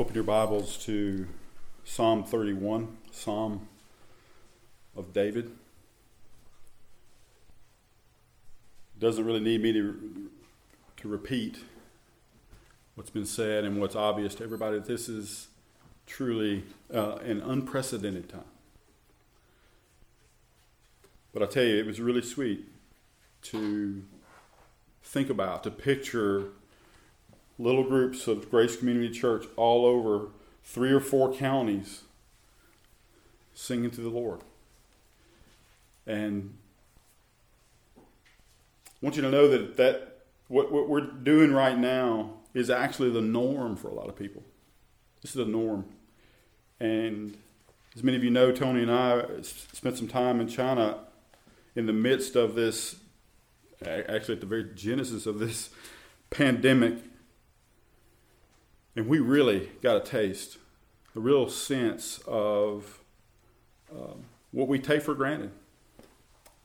Open your Bibles to Psalm 31, Psalm of David. Doesn't really need me to, to repeat what's been said and what's obvious to everybody. This is truly uh, an unprecedented time. But I tell you, it was really sweet to think about, to picture little groups of Grace Community Church all over three or four counties singing to the Lord. And I want you to know that, that what, what we're doing right now is actually the norm for a lot of people. This is the norm. And as many of you know, Tony and I spent some time in China in the midst of this, actually at the very genesis of this pandemic. And we really got a taste, a real sense of um, what we take for granted.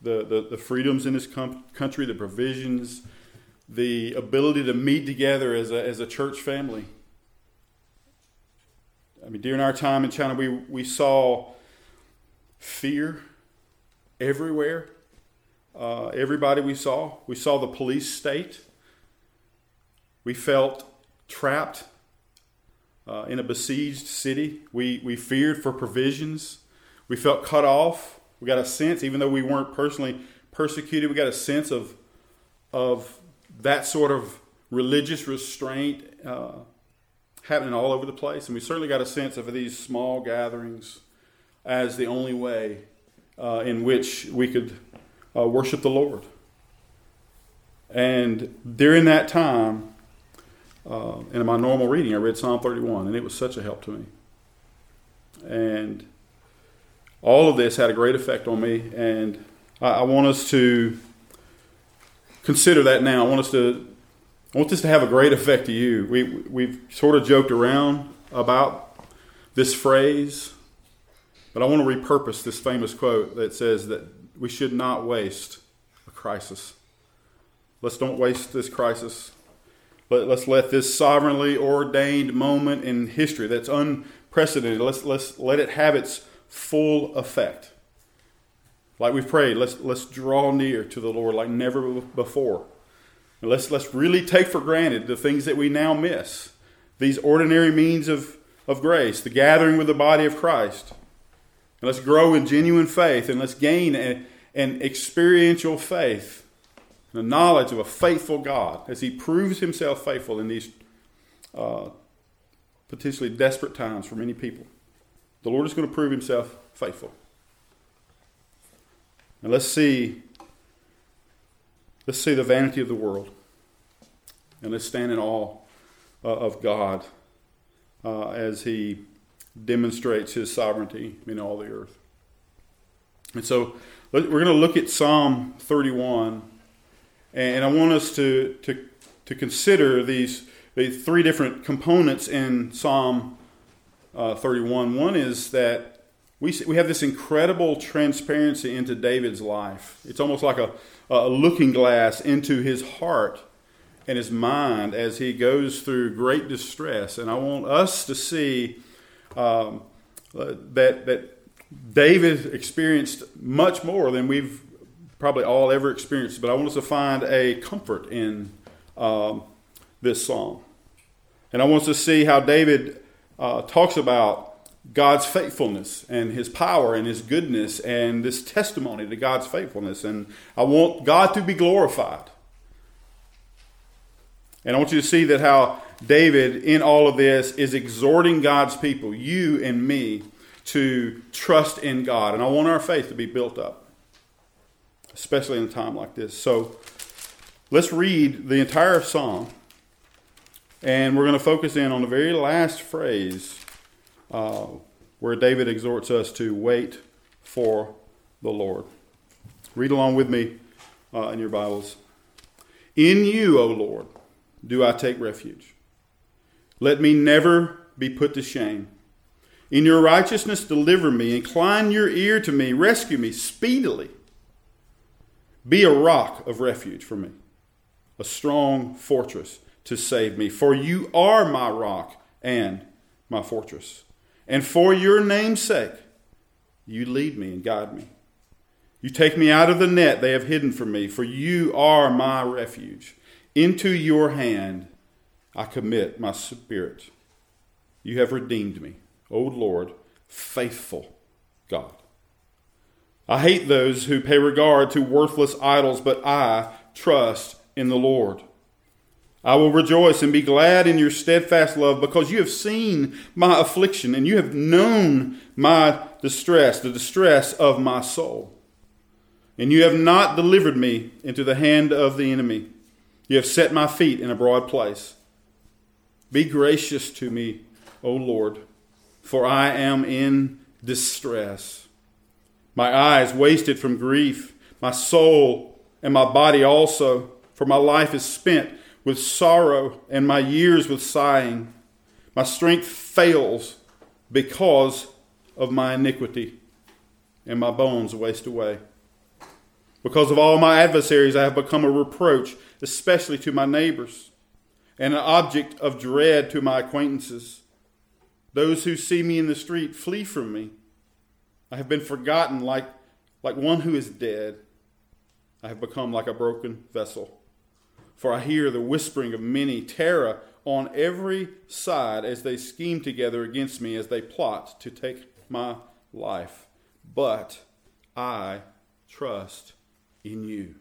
The, the, the freedoms in this com- country, the provisions, the ability to meet together as a, as a church family. I mean, during our time in China, we, we saw fear everywhere. Uh, everybody we saw. We saw the police state. We felt trapped uh, in a besieged city. We, we feared for provisions. We felt cut off. We got a sense, even though we weren't personally persecuted, we got a sense of, of that sort of religious restraint uh, happening all over the place. And we certainly got a sense of these small gatherings as the only way uh, in which we could uh, worship the Lord. And during that time, uh, in my normal reading, I read Psalm 31, and it was such a help to me. And all of this had a great effect on me, and I, I want us to consider that now. I want us to I want this to have a great effect to you. We we've sort of joked around about this phrase, but I want to repurpose this famous quote that says that we should not waste a crisis. Let's don't waste this crisis. Let, us let this sovereignly ordained moment in history that's unprecedented, let's, let's let it have its full effect. Like we've prayed, let's, let's draw near to the Lord like never before. And let's, let's really take for granted the things that we now miss. These ordinary means of, of grace, the gathering with the body of Christ. And let's grow in genuine faith and let's gain an, an experiential faith, the knowledge of a faithful God as He proves Himself faithful in these uh, potentially desperate times for many people. The Lord is going to prove Himself faithful. And let's see, let's see the vanity of the world. And let's stand in awe uh, of God uh, as He demonstrates His sovereignty in all the earth. And so we're going to look at Psalm 31, and I want us to, to, to consider these, these three different components in Psalm uh, 31. One is that we, we have this incredible transparency into David's life. It's almost like a, a looking glass into his heart and his mind as he goes through great distress. And I want us to see um, that, that David experienced much more than we've probably all ever experienced. But I want us to find a comfort in um, this song. And I want us to see how David uh, talks about God's faithfulness and His power and His goodness and this testimony to God's faithfulness. And I want God to be glorified. And I want you to see that how David, in all of this, is exhorting God's people, you and me, to trust in God. And I want our faith to be built up, especially in a time like this. So let's read the entire psalm. And we're going to focus in on the very last phrase uh, where David exhorts us to wait for the Lord. Read along with me uh, in your Bibles. In you, O Lord, do I take refuge. Let me never be put to shame. In your righteousness, deliver me. Incline your ear to me. Rescue me speedily. Be a rock of refuge for me, a strong fortress to save me. For you are my rock and my fortress. And for your name's sake, you lead me and guide me. You take me out of the net they have hidden for me, for you are my refuge. Into your hand I commit my spirit. You have redeemed me, O Lord, faithful God. I hate those who pay regard to worthless idols, but I trust in the Lord. I will rejoice and be glad in your steadfast love because you have seen my affliction and you have known my distress, the distress of my soul. And you have not delivered me into the hand of the enemy. You have set my feet in a broad place. Be gracious to me, O Lord, for I am in distress. My eyes wasted from grief, my soul and my body also, for my life is spent with sorrow and my years with sighing. My strength fails because of my iniquity, and my bones waste away. Because of all my adversaries, I have become a reproach, especially to my neighbors, and an object of dread to my acquaintances. Those who see me in the street flee from me. I have been forgotten like, like one who is dead. I have become like a broken vessel. For I hear the whispering of many, terror on every side as they scheme together against me, as they plot to take my life. But I trust in you,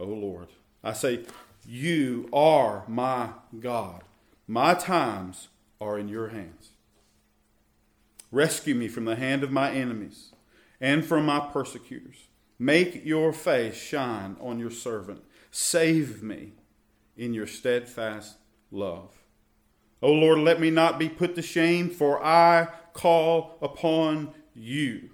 O Lord. I say, You are my God. My times are in your hands. Rescue me from the hand of my enemies and from my persecutors. Make your face shine on your servant. Save me in your steadfast love. O Lord, let me not be put to shame, for I call upon you.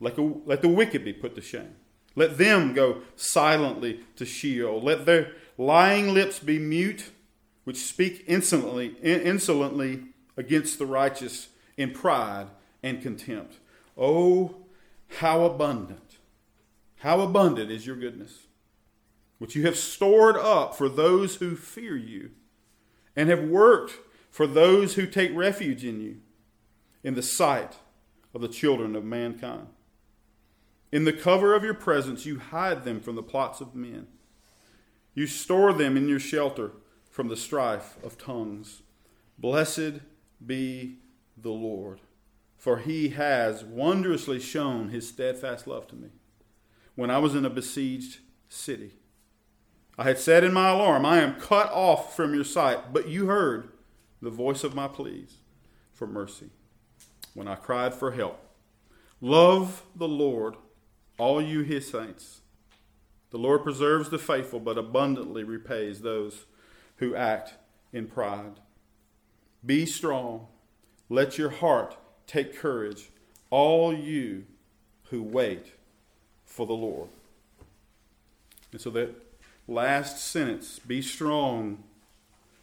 Let, let the wicked be put to shame. Let them go silently to Sheol. Let their lying lips be mute, which speak insolently, insolently against the righteous in pride and contempt. Oh, how abundant, how abundant is your goodness, which you have stored up for those who fear you and have worked for those who take refuge in you in the sight of the children of mankind. In the cover of your presence, you hide them from the plots of men. You store them in your shelter from the strife of tongues. Blessed be the Lord, for he has wondrously shown his steadfast love to me when I was in a besieged city. I had said in my alarm, I am cut off from your sight, but you heard the voice of my pleas for mercy when I cried for help. Love the Lord, all you his saints. The Lord preserves the faithful, but abundantly repays those who act in pride. Be strong let your heart take courage, all you who wait for the Lord. And so that last sentence be strong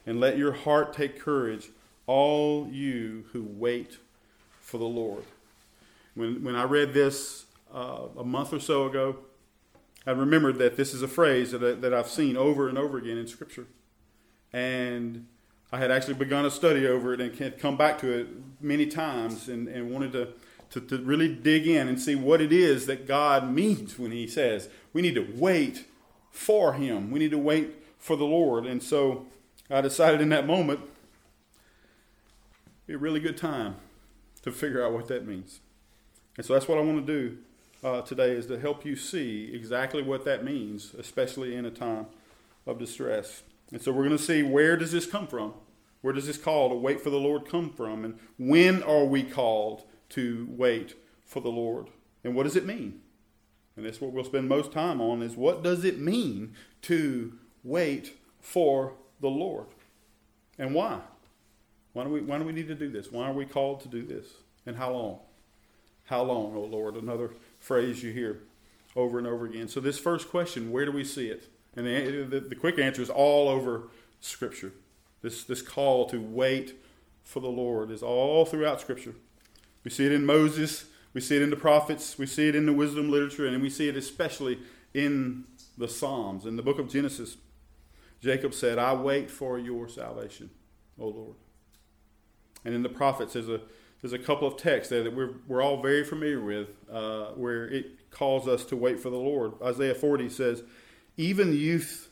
and let your heart take courage, all you who wait for the Lord. When, when I read this uh, a month or so ago, I remembered that this is a phrase that, that I've seen over and over again in Scripture. And I had actually begun a study over it and had come back to it many times and, and wanted to, to, to really dig in and see what it is that God means when He says we need to wait for Him. We need to wait for the Lord. And so I decided in that moment, be a really good time to figure out what that means. And so that's what I want to do uh, today is to help you see exactly what that means, especially in a time of distress. And so we're going to see where does this come from? Where does this call to wait for the Lord come from? And when are we called to wait for the Lord? And what does it mean? And that's what we'll spend most time on is what does it mean to wait for the Lord? And why? Why do we why do we need to do this? Why are we called to do this? And how long? How long, O oh Lord? Another phrase you hear over and over again. So this first question, where do we see it? And the, the, the quick answer is all over Scripture. This, this call to wait for the Lord is all throughout Scripture. We see it in Moses, we see it in the prophets, we see it in the wisdom literature, and we see it especially in the Psalms. In the book of Genesis, Jacob said, I wait for your salvation, O Lord. And in the prophets, there's a there's a couple of texts there that we're we're all very familiar with, uh, where it calls us to wait for the Lord. Isaiah 40 says, "Even youth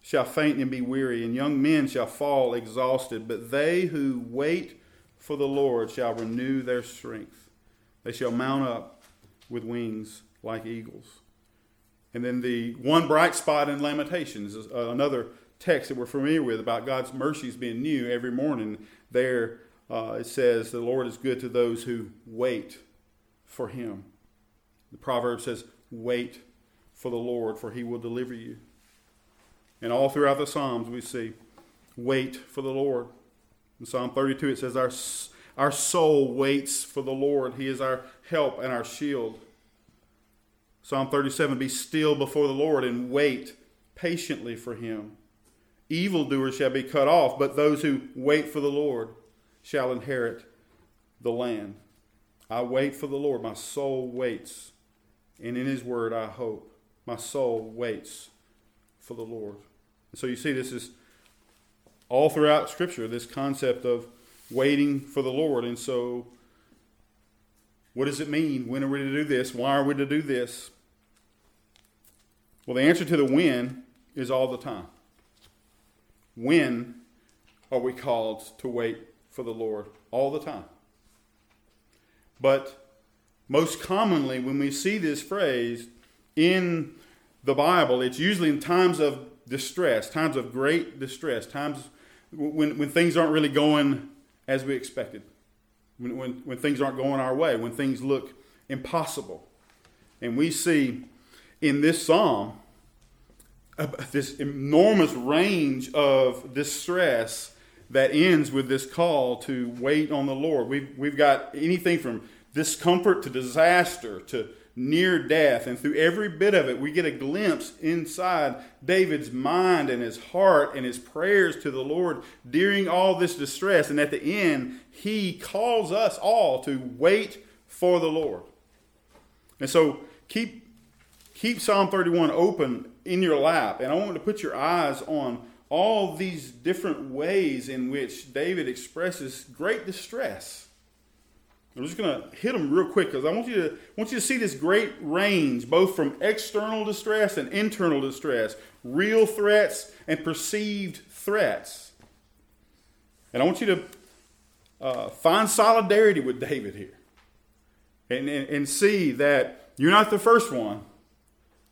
shall faint and be weary, and young men shall fall exhausted. But they who wait for the Lord shall renew their strength; they shall mount up with wings like eagles." And then the one bright spot in Lamentations is uh, another text that we're familiar with about God's mercies being new every morning. There uh, it says, The Lord is good to those who wait for him. The proverb says, Wait for the Lord, for he will deliver you. And all throughout the Psalms, we see, Wait for the Lord. In Psalm 32, it says, Our, our soul waits for the Lord. He is our help and our shield. Psalm 37 Be still before the Lord and wait patiently for him. Evildoers shall be cut off, but those who wait for the Lord shall inherit the land. I wait for the Lord. My soul waits, and in his word I hope. My soul waits for the Lord. And so you see, this is all throughout Scripture, this concept of waiting for the Lord. And so, what does it mean? When are we to do this? Why are we to do this? Well, the answer to the when is all the time. When are we called to wait for the Lord? All the time. But most commonly, when we see this phrase in the Bible, it's usually in times of distress, times of great distress, times when, when things aren't really going as we expected, when, when, when things aren't going our way, when things look impossible. And we see in this psalm uh, this enormous range of distress that ends with this call to wait on the Lord. We've, we've got anything from discomfort to disaster to near death. And through every bit of it, we get a glimpse inside David's mind and his heart and his prayers to the Lord during all this distress. And at the end, he calls us all to wait for the Lord. And so keep keep Psalm 31 open in your lap. And I want to put your eyes on all these different ways in which David expresses great distress. I'm just going to hit them real quick because I want you to want you to see this great range, both from external distress and internal distress, real threats and perceived threats. And I want you to uh, find solidarity with David here, and, and and see that you're not the first one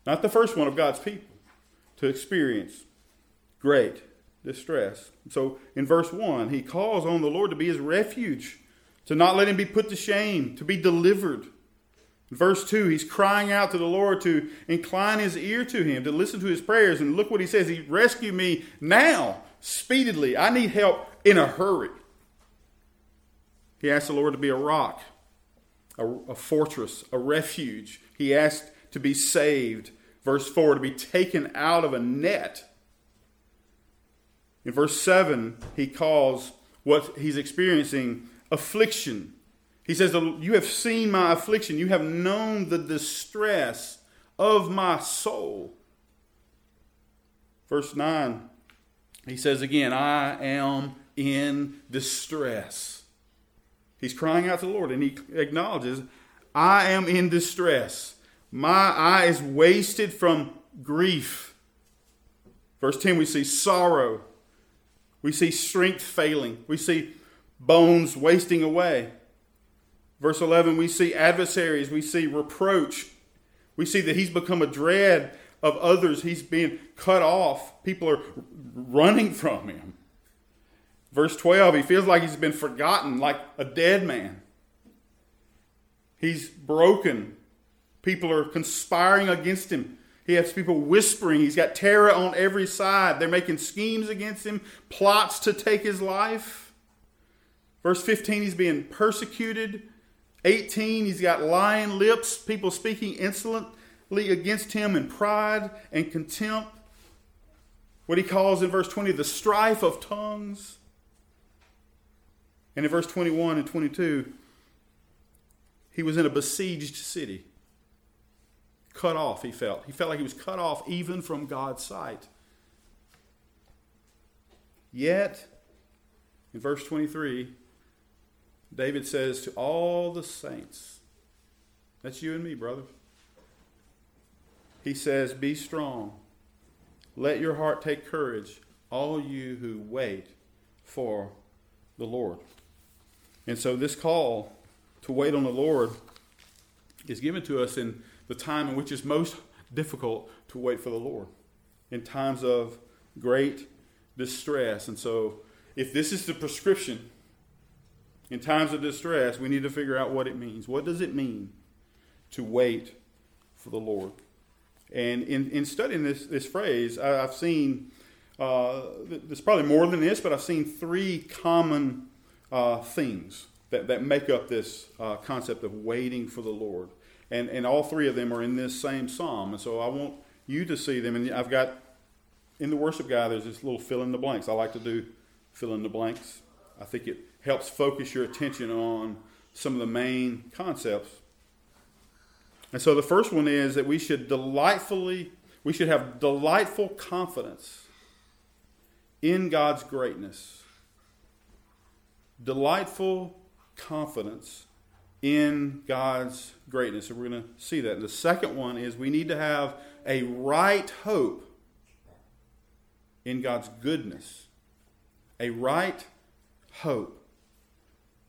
not the first one of God's people, to experience great distress. So in verse 1, he calls on the Lord to be his refuge, to not let him be put to shame, to be delivered. Verse 2, he's crying out to the Lord to incline his ear to him, to listen to his prayers. And look what he says He rescue me now, speedily. I need help in a hurry. He asked the Lord to be a rock, a, a fortress, a refuge. He asked to be saved. Verse 4, to be taken out of a net. In verse 7, he calls what he's experiencing affliction. He says, oh, You have seen my affliction. You have known the distress of my soul. Verse 9, he says again, I am in distress. He's crying out to the Lord and he acknowledges, I am in distress. My eye is wasted from grief. Verse 10, we see sorrow. We see strength failing. We see bones wasting away. Verse 11, we see adversaries. We see reproach. We see that he's become a dread of others. He's being cut off. People are running from him. Verse 12, he feels like he's been forgotten, like a dead man. He's broken. People are conspiring against him. He has people whispering. He's got terror on every side. They're making schemes against him, plots to take his life. Verse 15, he's being persecuted. 18, he's got lying lips, people speaking insolently against him in pride and contempt. What he calls in verse 20 the strife of tongues. And in verse 21 and 22, he was in a besieged city cut off, he felt. He felt like he was cut off even from God's sight. Yet, in verse 23, David says to all the saints, that's you and me, brother. He says, Be strong. Let your heart take courage, all you who wait for the Lord. And so, this call to wait on the Lord is given to us in the time in which it's most difficult to wait for the Lord, in times of great distress. And so, if this is the prescription in times of distress, we need to figure out what it means. What does it mean to wait for the Lord? And in, in studying this, this phrase, I, have seen, uh, there's probably more than this, but I've seen three common uh, things that, that make up this uh, concept of waiting for the Lord. And, and all three of them are in this same psalm. And so I want you to see them. And I've got, in the worship guide, there's this little fill in the blanks. I like to do fill in the blanks. I think it helps focus your attention on some of the main concepts. And so the first one is that we should delightfully, we should have delightful confidence in God's greatness. Delightful confidence in God's greatness. And we're going to see that. And the second one is we need to have a right hope in God's goodness. A right hope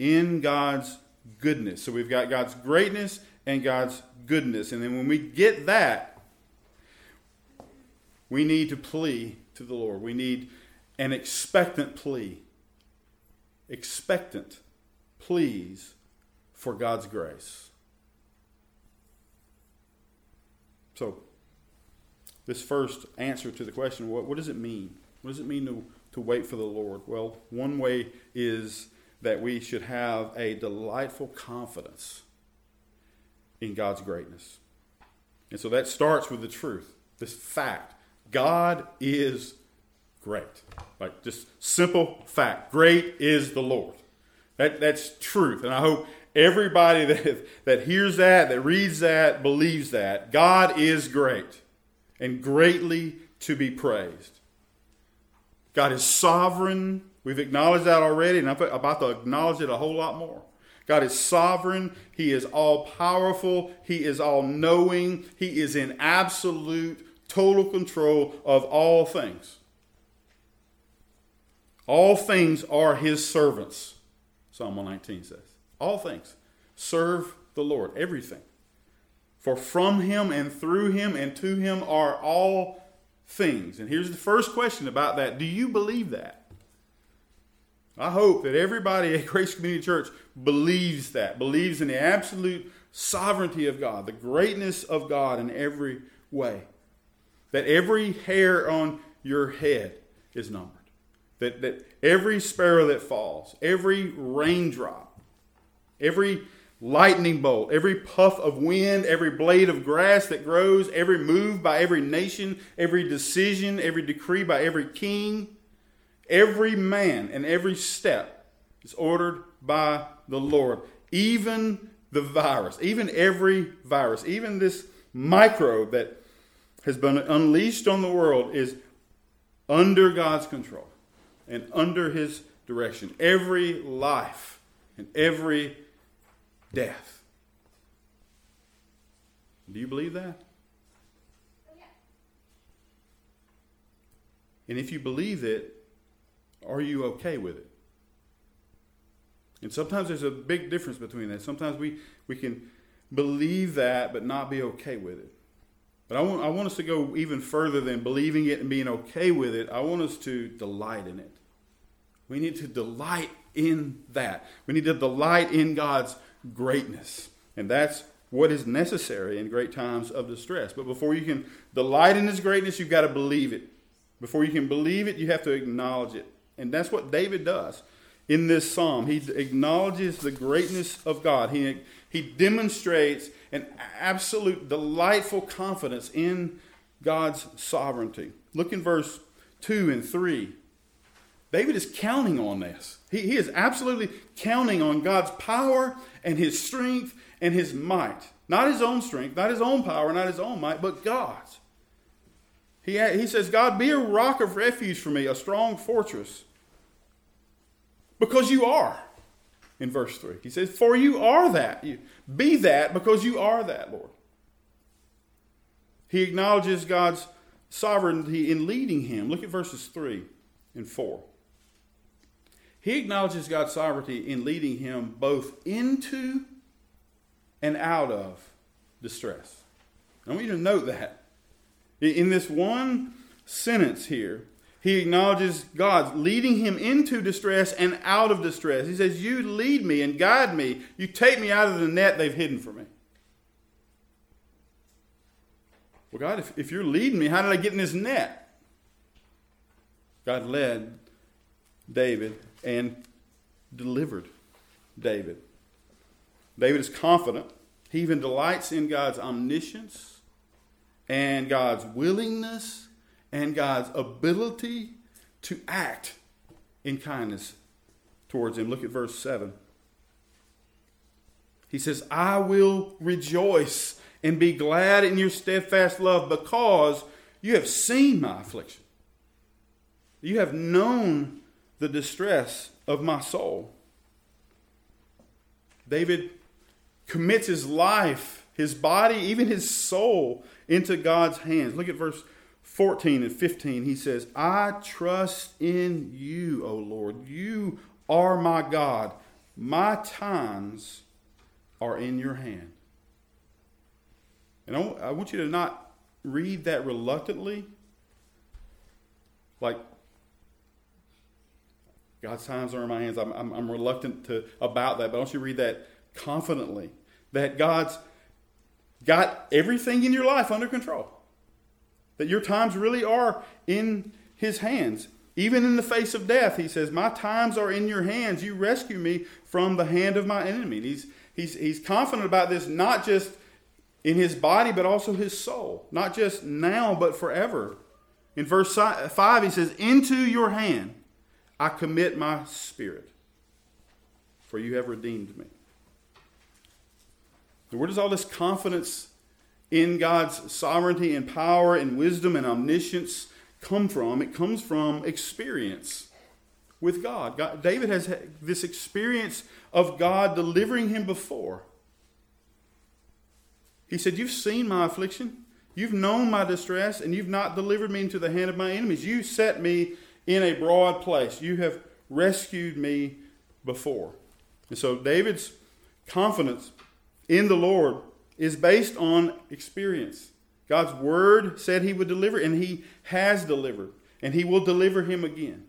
in God's goodness. So we've got God's greatness and God's goodness. And then when we get that, we need to plea to the Lord. We need an expectant plea. Expectant pleas for God's grace. So, this first answer to the question what, what does it mean? What does it mean to, to wait for the Lord? Well, one way is that we should have a delightful confidence in God's greatness. And so that starts with the truth, this fact. God is great. Like just simple fact. Great is the Lord. That, that's truth. And I hope everybody that, that hears that, that reads that, believes that. God is great and greatly to be praised. God is sovereign We've acknowledged that already, and I'm about to acknowledge it a whole lot more. God is sovereign. He is all powerful. He is all knowing. He is in absolute, total control of all things. All things are his servants, Psalm 119 says. All things. Serve the Lord, everything. For from him and through him and to him are all things. And here's the first question about that Do you believe that? I hope that everybody at Grace Community Church believes that, believes in the absolute sovereignty of God, the greatness of God in every way. That every hair on your head is numbered. That, that every sparrow that falls, every raindrop, every lightning bolt, every puff of wind, every blade of grass that grows, every move by every nation, every decision, every decree by every king, Every man and every step is ordered by the Lord. Even the virus, even every virus, even this microbe that has been unleashed on the world is under God's control and under His direction. Every life and every death. Do you believe that? Oh, and if you believe it, are you okay with it? And sometimes there's a big difference between that. Sometimes we, we can believe that but not be okay with it. But I want, I want us to go even further than believing it and being okay with it. I want us to delight in it. We need to delight in that. We need to delight in God's greatness. And that's what is necessary in great times of distress. But before you can delight in His greatness, you've got to believe it. Before you can believe it, you have to acknowledge it. And that's what David does in this psalm. He acknowledges the greatness of God. He, he demonstrates an absolute delightful confidence in God's sovereignty. Look in verse 2 and 3. David is counting on this. He, he is absolutely counting on God's power and his strength and his might. Not his own strength, not his own power, not his own might, but God's. He, he says, God, be a rock of refuge for me, a strong fortress. Because you are. in verse 3. He says, For you are that. You, be that because you are that, Lord. He acknowledges God's sovereignty in leading him. Look at verses 3 and 4. He acknowledges God's sovereignty in leading him both into and out of distress. I want you to note that. In this one sentence here, he acknowledges God leading him into distress and out of distress. He says, You lead me and guide me. You take me out of the net they've hidden for me. Well, God, if, if you're leading me, how did I get in this net? God led David and delivered David. David is confident. He even delights in God's omniscience and God's willingness and God's ability to act in kindness towards him. Look at verse 7. He says, I will rejoice and be glad in your steadfast love because you have seen my affliction. You have known the distress of my soul. David commits his life, his body, even his soul into God's hands. Look at verse 14 and 15, he says, I trust in you, O Lord. You are my God. My times are in your hand. And I want you to not read that reluctantly. Like, God's times are in my hands. I'm, I'm, I'm reluctant to about that, but want you read that confidently. That God's got everything in your life under control. That your times really are in his hands. Even in the face of death, he says, My times are in your hands. You rescue me from the hand of my enemy. He's, he's, he's confident about this, not just in his body, but also his soul. Not just now, but forever. In verse 5, he says, Into your hand I commit my spirit, for you have redeemed me. Where does all this confidence in God's sovereignty and power and wisdom and omniscience come from? It comes from experience with God. God. David has this experience of God delivering him before. He said, You've seen my affliction, you've known my distress, and you've not delivered me into the hand of my enemies. You set me in a broad place. You have rescued me before. And so David's confidence in the Lord is based on experience. God's word said he would deliver, and he has delivered, and he will deliver him again.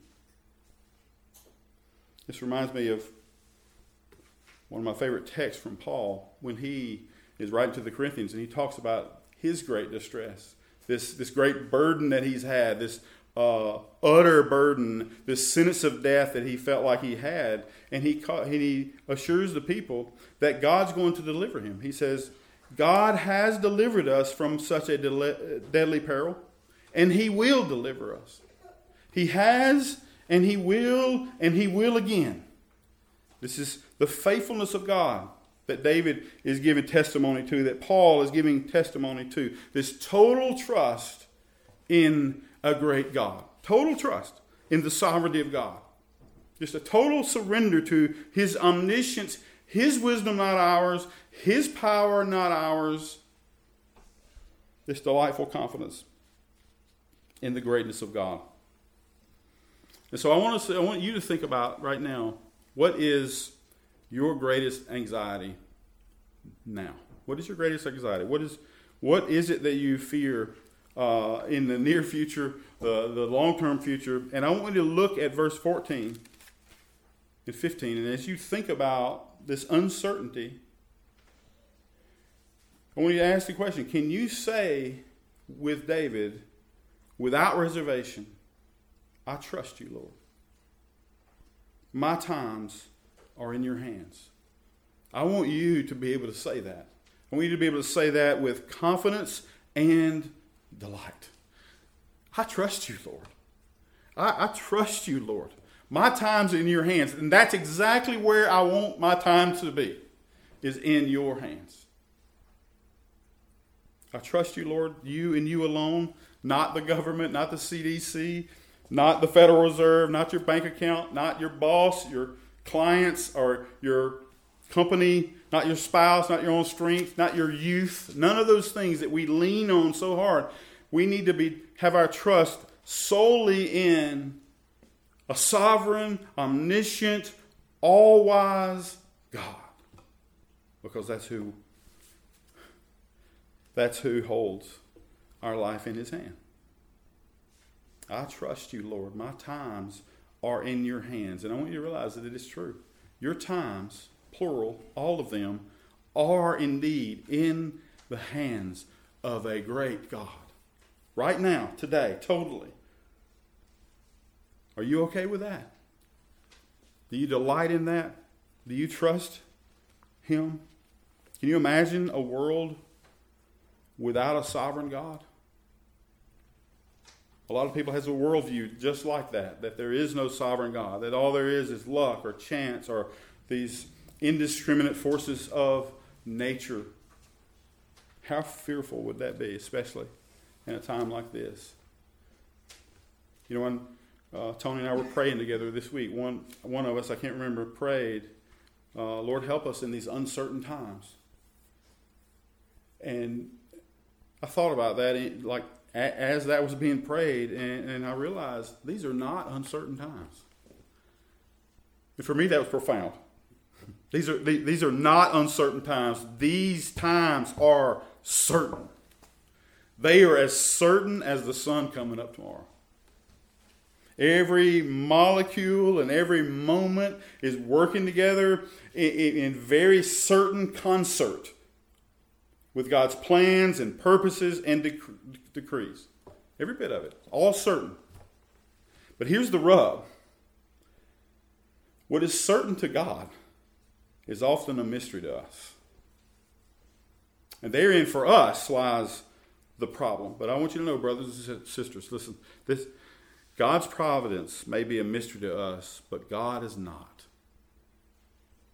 This reminds me of one of my favorite texts from Paul when he is writing to the Corinthians and he talks about his great distress, this, this great burden that he's had, this uh, utter burden, this sentence of death that he felt like he had. And he, and he assures the people that God's going to deliver him. He says, God has delivered us from such a deadly peril, and He will deliver us. He has, and He will, and He will again. This is the faithfulness of God that David is giving testimony to, that Paul is giving testimony to. This total trust in a great God. Total trust in the sovereignty of God. Just a total surrender to His omniscience, His wisdom, not ours, his power, not ours. This delightful confidence in the greatness of God. And so I want, to say, I want you to think about right now what is your greatest anxiety now? What is your greatest anxiety? What is, what is it that you fear uh, in the near future, the, the long term future? And I want you to look at verse 14 and 15. And as you think about this uncertainty I want you to ask the question can you say with David, without reservation, I trust you, Lord? My times are in your hands. I want you to be able to say that. I want you to be able to say that with confidence and delight. I trust you, Lord. I, I trust you, Lord. My time's in your hands. And that's exactly where I want my time to be, is in your hands. I trust you, Lord, you and you alone, not the government, not the CDC, not the Federal Reserve, not your bank account, not your boss, your clients or your company, not your spouse, not your own strength, not your youth, none of those things that we lean on so hard. We need to be have our trust solely in a sovereign, omniscient, all wise God. Because that's who that's who holds our life in his hand. I trust you, Lord. My times are in your hands. And I want you to realize that it is true. Your times, plural, all of them, are indeed in the hands of a great God. Right now, today, totally. Are you okay with that? Do you delight in that? Do you trust Him? Can you imagine a world without a sovereign God? A lot of people has a worldview just like that, that there is no sovereign God, that all there is is luck or chance or these indiscriminate forces of nature. How fearful would that be, especially in a time like this? You know, when uh, Tony and I were praying together this week, one, one of us, I can't remember, prayed, uh, Lord, help us in these uncertain times. And I thought about that, like as that was being prayed, and, and I realized these are not uncertain times. And for me, that was profound. These are, these are not uncertain times. These times are certain. They are as certain as the sun coming up tomorrow. Every molecule and every moment is working together in, very certain concert with God's plans and purposes and dec- decrees. Every bit of it, all certain. But here's the rub what is certain to God is often a mystery to us. And therein for us lies the problem. But I want you to know, brothers and sisters, listen, this God's providence may be a mystery to us, but God is not.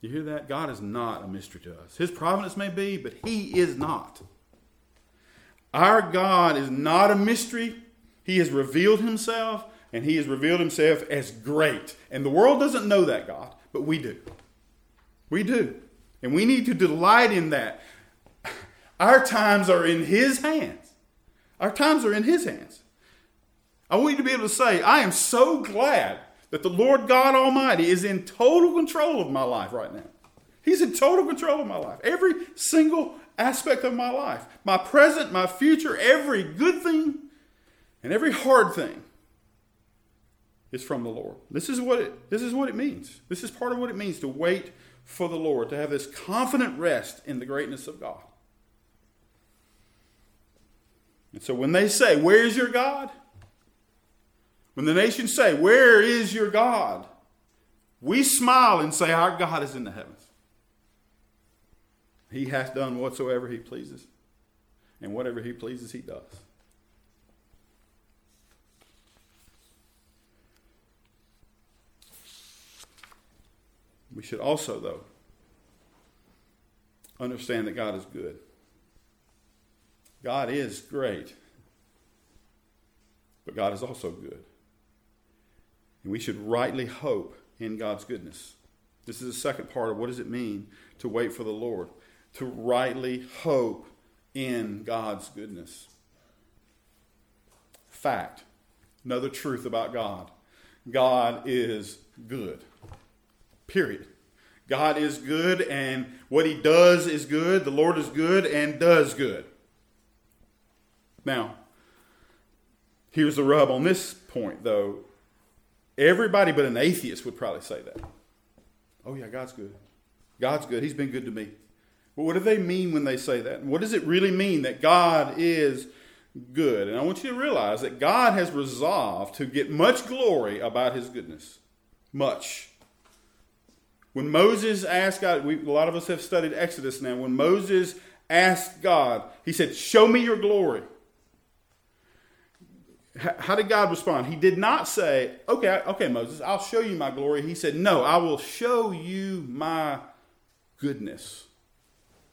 You hear that? God is not a mystery to us. His providence may be, but He is not. Our God is not a mystery. He has revealed Himself, and He has revealed Himself as great. And the world doesn't know that God, but we do. We do. And we need to delight in that. Our times are in His hands. Our times are in His hands. I want you to be able to say, I am so glad that the Lord God Almighty is in total control of my life right now. He's in total control of my life. Every single aspect of my life, my present, my future, every good thing and every hard thing is from the Lord. This is what it this is what it means. This is part of what it means to wait for the Lord, to have this confident rest in the greatness of God. And so when they say, "Where's your God?" When the nations say, Where is your God? We smile and say, Our God is in the heavens. He hath done whatsoever he pleases. And whatever he pleases, he does. We should also, though, understand that God is good. God is great, but God is also good. And we should rightly hope in God's goodness. This is the second part of what does it mean to wait for the Lord? To rightly hope in God's goodness. Fact. Another truth about God. God is good. Period. God is good, and what He does is good. The Lord is good and does good. Now, here's the rub on this point, though. Everybody but an atheist would probably say that. Oh, yeah, God's good. God's good. He's been good to me. But what do they mean when they say that? What does it really mean that God is good? And I want you to realize that God has resolved to get much glory about his goodness. Much. When Moses asked God, we, a lot of us have studied Exodus now. When Moses asked God, he said, Show me your glory how did God respond? He did not say, "Okay, okay, Moses, I'll show you my glory." He said, "No, I will show you my goodness.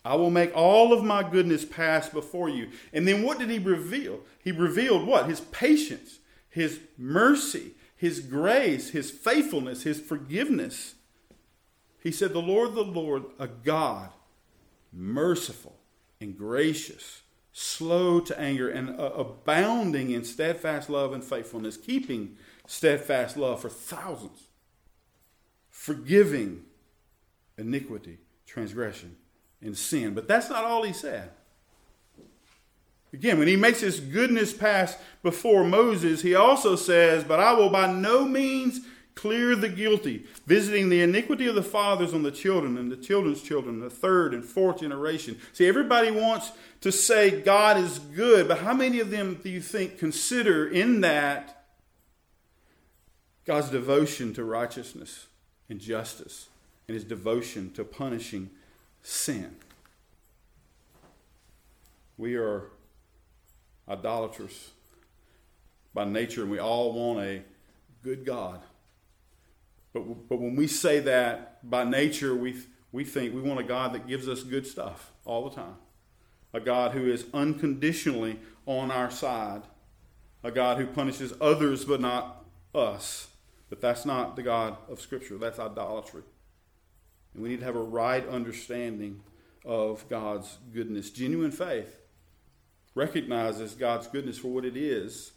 I will make all of my goodness pass before you." And then what did he reveal? He revealed what? His patience, his mercy, his grace, his faithfulness, his forgiveness. He said, The Lord, the Lord, a God, merciful and gracious, slow to anger, and uh, abounding in steadfast love and faithfulness, keeping steadfast love for thousands, forgiving iniquity, transgression, and sin. But that's not all he said. Again, when he makes his goodness pass before Moses, he also says, But I will by no means clear the guilty, visiting the iniquity of the fathers on the children and the children's children, the third and fourth generation. See, everybody wants to say God is good, but how many of them do you think consider in that God's devotion to righteousness and justice and his devotion to punishing sin? We are idolaters by nature, and we all want a good God. But, but when we say that by nature, we, we think we want a God that gives us good stuff all the time. A God who is unconditionally on our side. A God who punishes others but not us. But that's not the God of Scripture. That's idolatry. And we need to have a right understanding of God's goodness. Genuine faith recognizes God's goodness for what it is,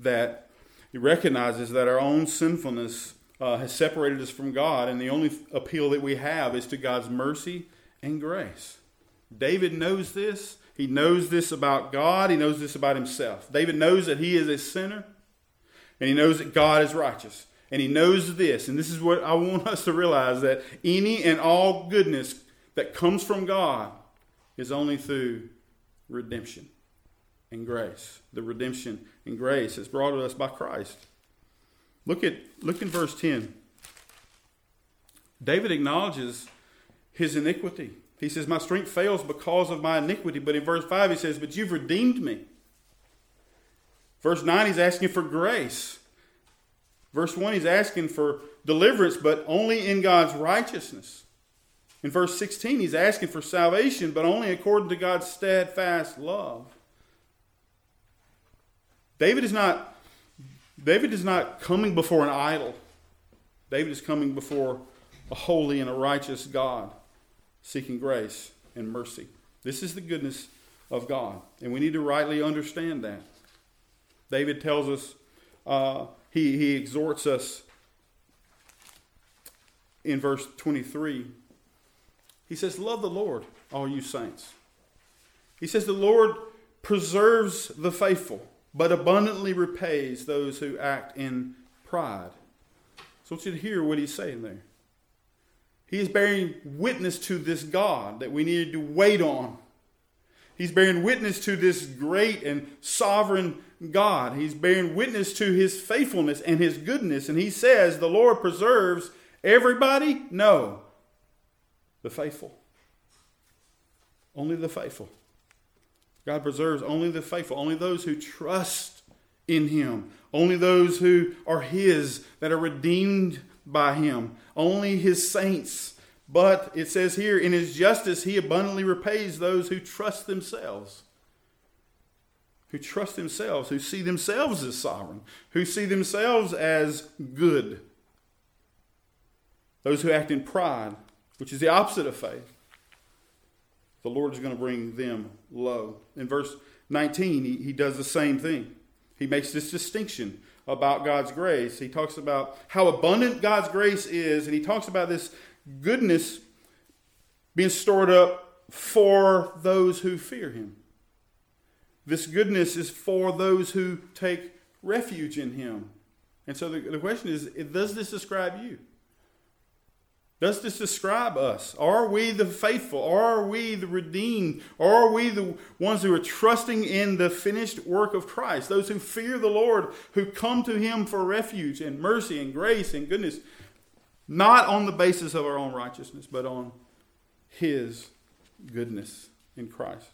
that it recognizes that our own sinfulness uh, has separated us from God, and the only appeal that we have is to God's mercy and grace. David knows this. He knows this about God. He knows this about himself. David knows that he is a sinner, and he knows that God is righteous. And he knows this, and this is what I want us to realize that any and all goodness that comes from God is only through redemption and grace. The redemption and grace is brought to us by Christ. Look at look in verse 10. David acknowledges his iniquity. He says, My strength fails because of my iniquity. But in verse 5, he says, But you've redeemed me. Verse 9, he's asking for grace. Verse 1, he's asking for deliverance, but only in God's righteousness. In verse 16, he's asking for salvation, but only according to God's steadfast love. David is not David is not coming before an idol. David is coming before a holy and a righteous God, seeking grace and mercy. This is the goodness of God, and we need to rightly understand that. David tells us, uh, he, he exhorts us in verse 23. He says, Love the Lord, all you saints. He says, The Lord preserves the faithful but abundantly repays those who act in pride. So I want you to hear what he's saying there. He is bearing witness to this God that we needed to wait on. He's bearing witness to this great and sovereign God. He's bearing witness to his faithfulness and his goodness. And he says, The Lord preserves everybody? No, the faithful. Only the faithful. God preserves only the faithful, only those who trust in Him, only those who are His, that are redeemed by Him, only His saints. But it says here, in His justice, He abundantly repays those who trust themselves. Who trust themselves, who see themselves as sovereign, who see themselves as good. Those who act in pride, which is the opposite of faith the Lord is going to bring them low. In verse 19, he, he does the same thing. He makes this distinction about God's grace. He talks about how abundant God's grace is, and he talks about this goodness being stored up for those who fear him. This goodness is for those who take refuge in him. And so the, the question is does this describe you? Does this describe us? Are we the faithful? Are we the redeemed? Are we the ones who are trusting in the finished work of Christ? Those who fear the Lord, who come to Him for refuge and mercy and grace and goodness, not on the basis of our own righteousness, but on His goodness in Christ.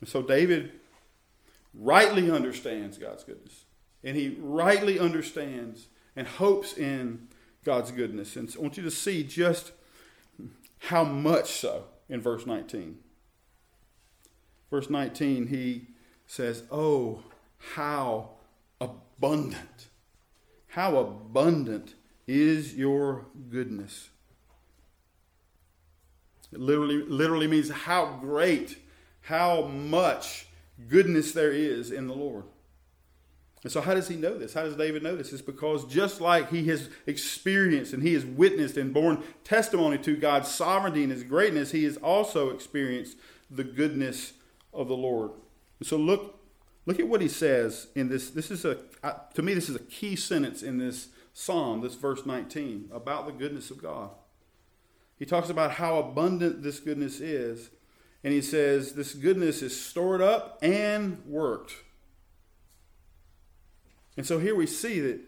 And so David rightly understands God's goodness, and he rightly understands and hopes in God's goodness. And I want you to see just how much so in verse 19. Verse 19, he says, Oh, how abundant, how abundant is your goodness. It literally, literally means how great, how much goodness there is in the Lord. And so, how does he know this? How does David know this? It's because just like he has experienced and he has witnessed and borne testimony to God's sovereignty and his greatness, he has also experienced the goodness of the Lord. And so, look, look at what he says in this. This is a, to me, this is a key sentence in this psalm, this verse 19, about the goodness of God. He talks about how abundant this goodness is. And he says, This goodness is stored up and worked. And so here we see that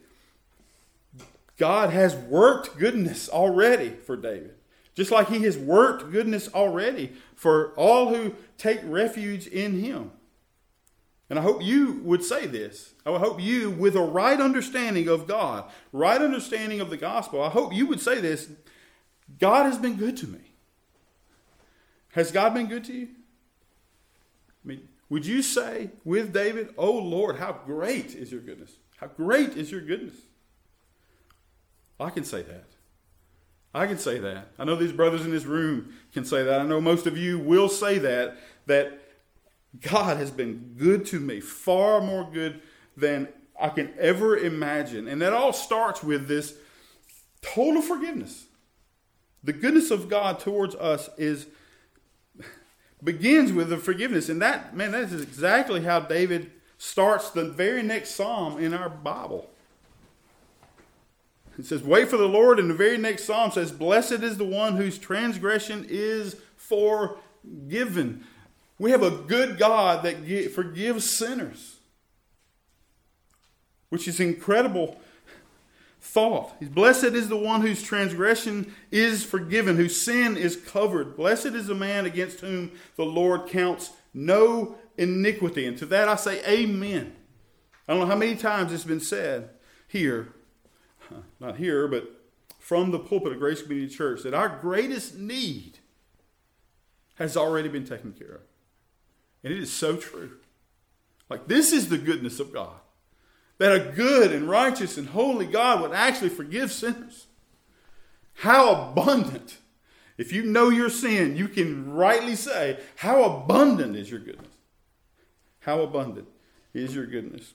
God has worked goodness already for David. Just like he has worked goodness already for all who take refuge in him. And I hope you would say this. I hope you, with a right understanding of God, right understanding of the gospel, I hope you would say this God has been good to me. Has God been good to you? I mean, would you say with David, Oh Lord, how great is your goodness? How great is your goodness? I can say that. I can say that. I know these brothers in this room can say that. I know most of you will say that, that God has been good to me, far more good than I can ever imagine. And that all starts with this total forgiveness. The goodness of God towards us is begins with the forgiveness. And that, man, that is exactly how David starts the very next psalm in our Bible. It says, Wait for the Lord, and the very next psalm says, Blessed is the one whose transgression is forgiven. We have a good God that forgives sinners, which is incredible thought. Blessed is the one whose transgression is forgiven, whose sin is covered. Blessed is the man against whom the Lord counts no iniquity. And to that I say, Amen. I don't know how many times it's been said here, not here, but from the pulpit of Grace Community Church, that our greatest need has already been taken care of. And it is so true. Like, this is the goodness of God. That a good and righteous and holy God would actually forgive sinners. How abundant. If you know your sin, you can rightly say, How abundant is your goodness? How abundant is your goodness?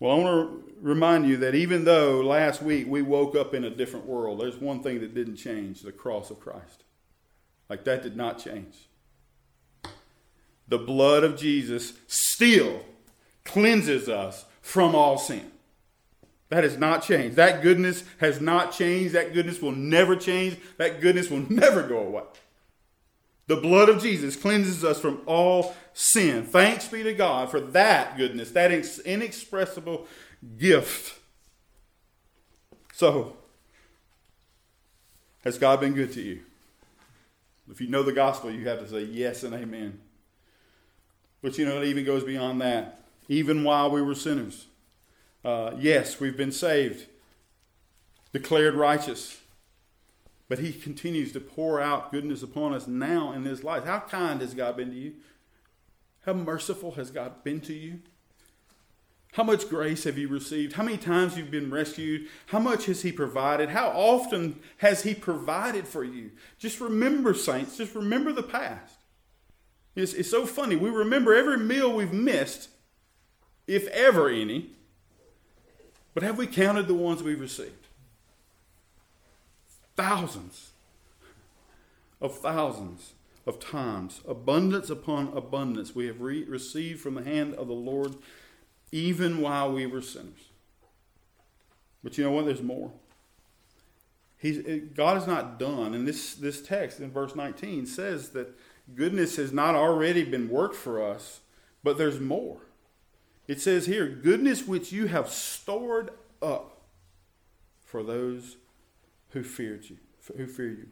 Well, I want to remind you that even though last week we woke up in a different world, there's one thing that didn't change the cross of Christ. Like that did not change. The blood of Jesus still cleanses us from all sin. That has not changed. That goodness has not changed. That goodness will never change. That goodness will never go away. The blood of Jesus cleanses us from all sin. Thanks be to God for that goodness, that inexpressible gift. So, has God been good to you? If you know the gospel, you have to say yes and amen. But you know, it even goes beyond that. Even while we were sinners, uh, yes, we've been saved, declared righteous, but He continues to pour out goodness upon us now in this life. How kind has God been to you? How merciful has God been to you? How much grace have you received? How many times you've been rescued? How much has He provided? How often has He provided for you? Just remember, saints, just remember the past. It's, it's so funny. We remember every meal we've missed, if ever any, but have we counted the ones we've received? thousands of thousands of times, abundance upon abundance, we have re- received from the hand of the Lord even while we were sinners. But you know what? There's more. He's, eh, God is not done. And this, this text in verse 19 says that goodness has not already been worked for us, but there's more. It says here, goodness which you have stored up for those who feared you, who fear you.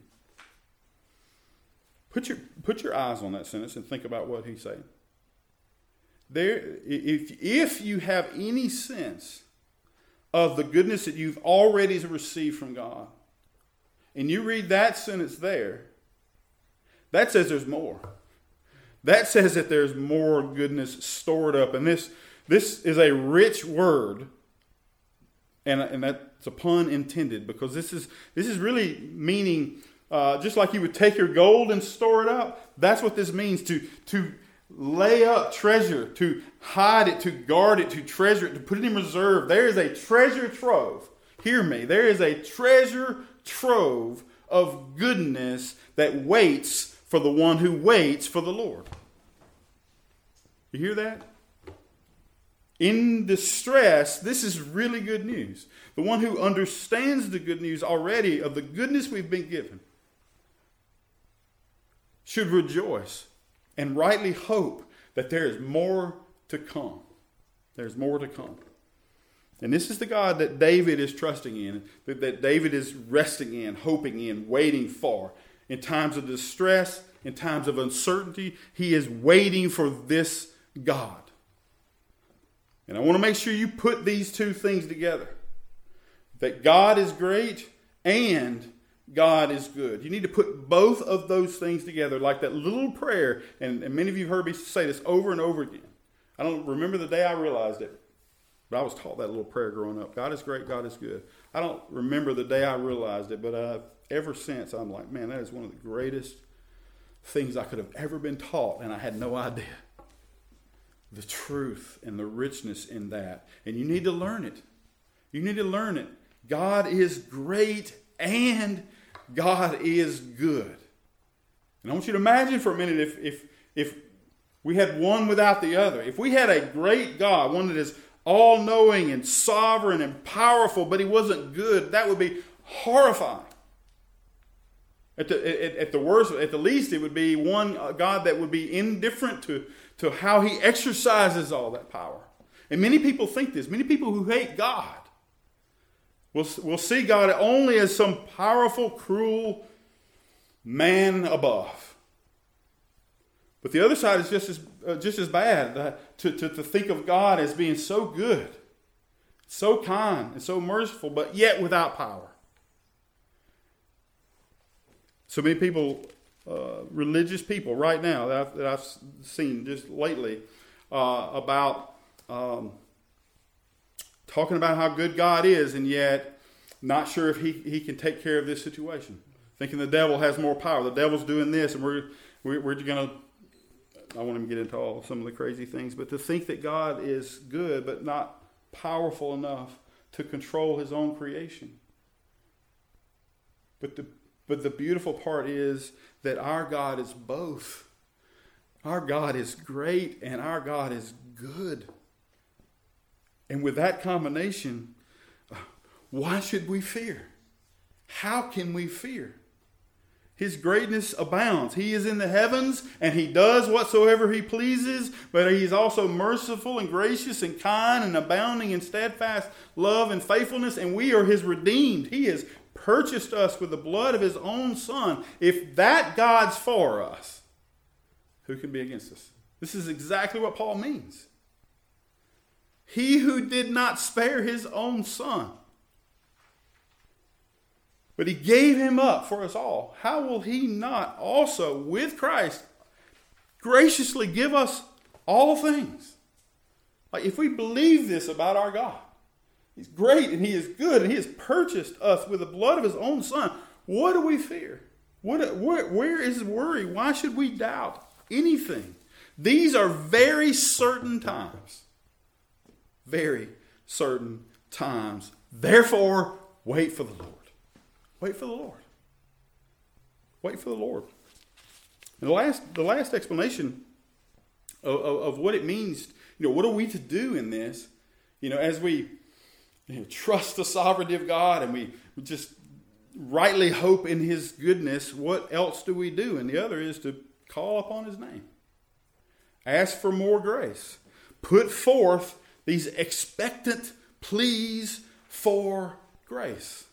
Put your, put your eyes on that sentence and think about what he's saying. There, if, if you have any sense of the goodness that you've already received from God, and you read that sentence there, that says there's more. That says that there's more goodness stored up. And this, this is a rich word And, and that's a pun intended because this is, this is really meaning uh, just like you would take your gold and store it up. That's what this means to, to lay up treasure, to hide it, to guard it, to treasure it, to put it in reserve. There is a treasure trove. Hear me. There is a treasure trove of goodness that waits for the one who waits for the Lord. You hear that? In distress, this is really good news. The one who understands the good news already of the goodness we've been given should rejoice and rightly hope that there is more to come. There's more to come. And this is the God that David is trusting in, that David is resting in, hoping in, waiting for. In times of distress, in times of uncertainty, he is waiting for this God. And I want to make sure you put these two things together that God is great and God is good. You need to put both of those things together, like that little prayer. And, and many of you have heard me say this over and over again. I don't remember the day I realized it, but I was taught that little prayer growing up. God is great, God is good. I don't remember the day I realized it, but uh, ever since I'm like, man, that is one of the greatest things I could have ever been taught, and I had no idea. The truth and the richness in that. And you need to learn it. You need to learn it. God is great and God is good. And I want you to imagine for a minute if, if, if we had one without the other. If we had a great God, one that is all knowing and sovereign and powerful, but he wasn't good, that would be horrifying. At the, at, at, the worst, at the least, it would be one uh, God that would be indifferent to, to how he exercises all that power. And many people think this. Many people who hate God will, will see God only as some powerful, cruel man above. But the other side is just as, uh, just as bad uh, to, to, to think of God as being so good, so kind, and so merciful, but yet without power. So many people, uh, religious people, right now that I've, that I've seen just lately uh, about um, talking about how good God is, and yet not sure if he, he can take care of this situation. Thinking the devil has more power. The devil's doing this, and we're, we're, we're going to. I want to get into all some of the crazy things, but to think that God is good but not powerful enough to control his own creation. But the but the beautiful part is that our God is both. Our God is great and our God is good. And with that combination, why should we fear? How can we fear? His greatness abounds. He is in the heavens and he does whatsoever he pleases, but he is also merciful and gracious and kind and abounding in steadfast love and faithfulness, and we are his redeemed. He is purchased us with the blood of his own son, if that God's for us, who can be against us? This is exactly what Paul means. He who did not spare his own son, but he gave him up for us all, how will he not also, with Christ, graciously give us all things? Like, if we believe this about our God, He's great and He is good and He has purchased us with the blood of His own Son. What do we fear? What, where, where is worry? Why should we doubt anything? These are very certain times. Very certain times. Therefore, wait for the Lord. Wait for the Lord. Wait for the Lord. And the last, the last explanation of, of, of what it means, you know, what are we to do in this? You know, as we you know, trust the sovereignty of God and we just rightly hope in His goodness, what else do we do? And the other is to call upon His name, ask for more grace, put forth these expectant pleas for grace.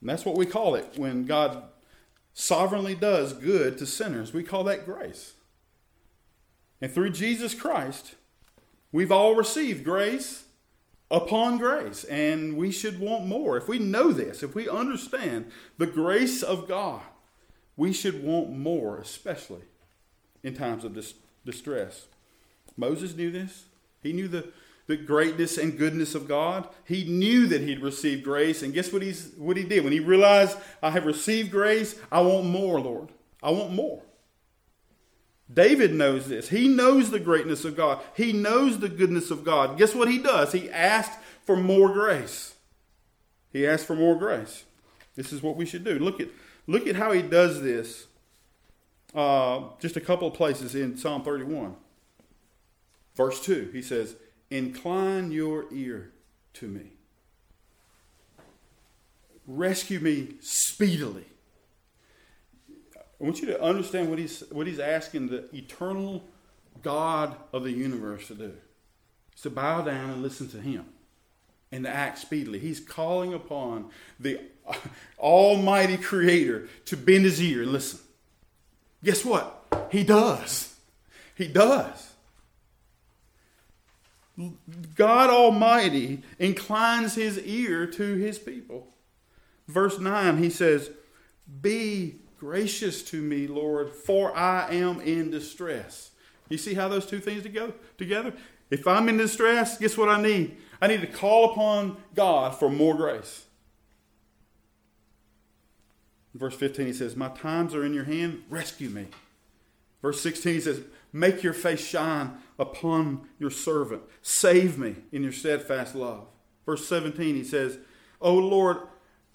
And that's what we call it when God sovereignly does good to sinners. We call that grace. And through Jesus Christ, we've all received grace upon grace, and we should want more. If we know this, if we understand the grace of God, we should want more, especially in times of dis- distress. Moses knew this. He knew the the greatness and goodness of God. He knew that he'd received grace, and guess what he's what he did? When he realized I have received grace, I want more, Lord. I want more. David knows this. He knows the greatness of God. He knows the goodness of God. Guess what he does? He asked for more grace. He asked for more grace. This is what we should do. Look at look at how he does this. Uh, just a couple of places in Psalm 31. Verse 2, he says, Incline your ear to me. Rescue me speedily. I want you to understand what he's, what he's asking the eternal God of the universe to do. Is to bow down and listen to him and to act speedily. He's calling upon the Almighty Creator to bend his ear and listen. Guess what? He does. He does. God Almighty inclines his ear to his people. Verse 9, he says, Be gracious to me, Lord, for I am in distress. You see how those two things go together? If I'm in distress, guess what I need? I need to call upon God for more grace. verse 15, he says, My times are in your hand, rescue me. Verse 16, he says, Make your face shine upon your servant. Save me in your steadfast love. Verse 17, he says, O Lord,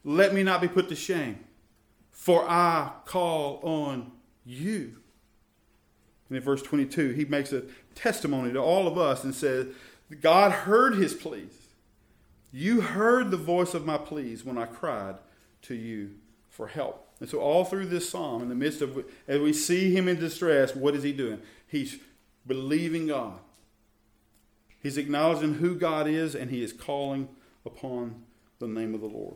let me not be put to shame, for I call on you. And in verse 22, he makes a testimony to all of us and says, God heard his pleas. You heard the voice of my pleas when I cried to you for help. And so, all through this psalm, in the midst of, as we see him in distress, what is he doing? He's believing God. He's acknowledging who God is, and he is calling upon the name of the Lord.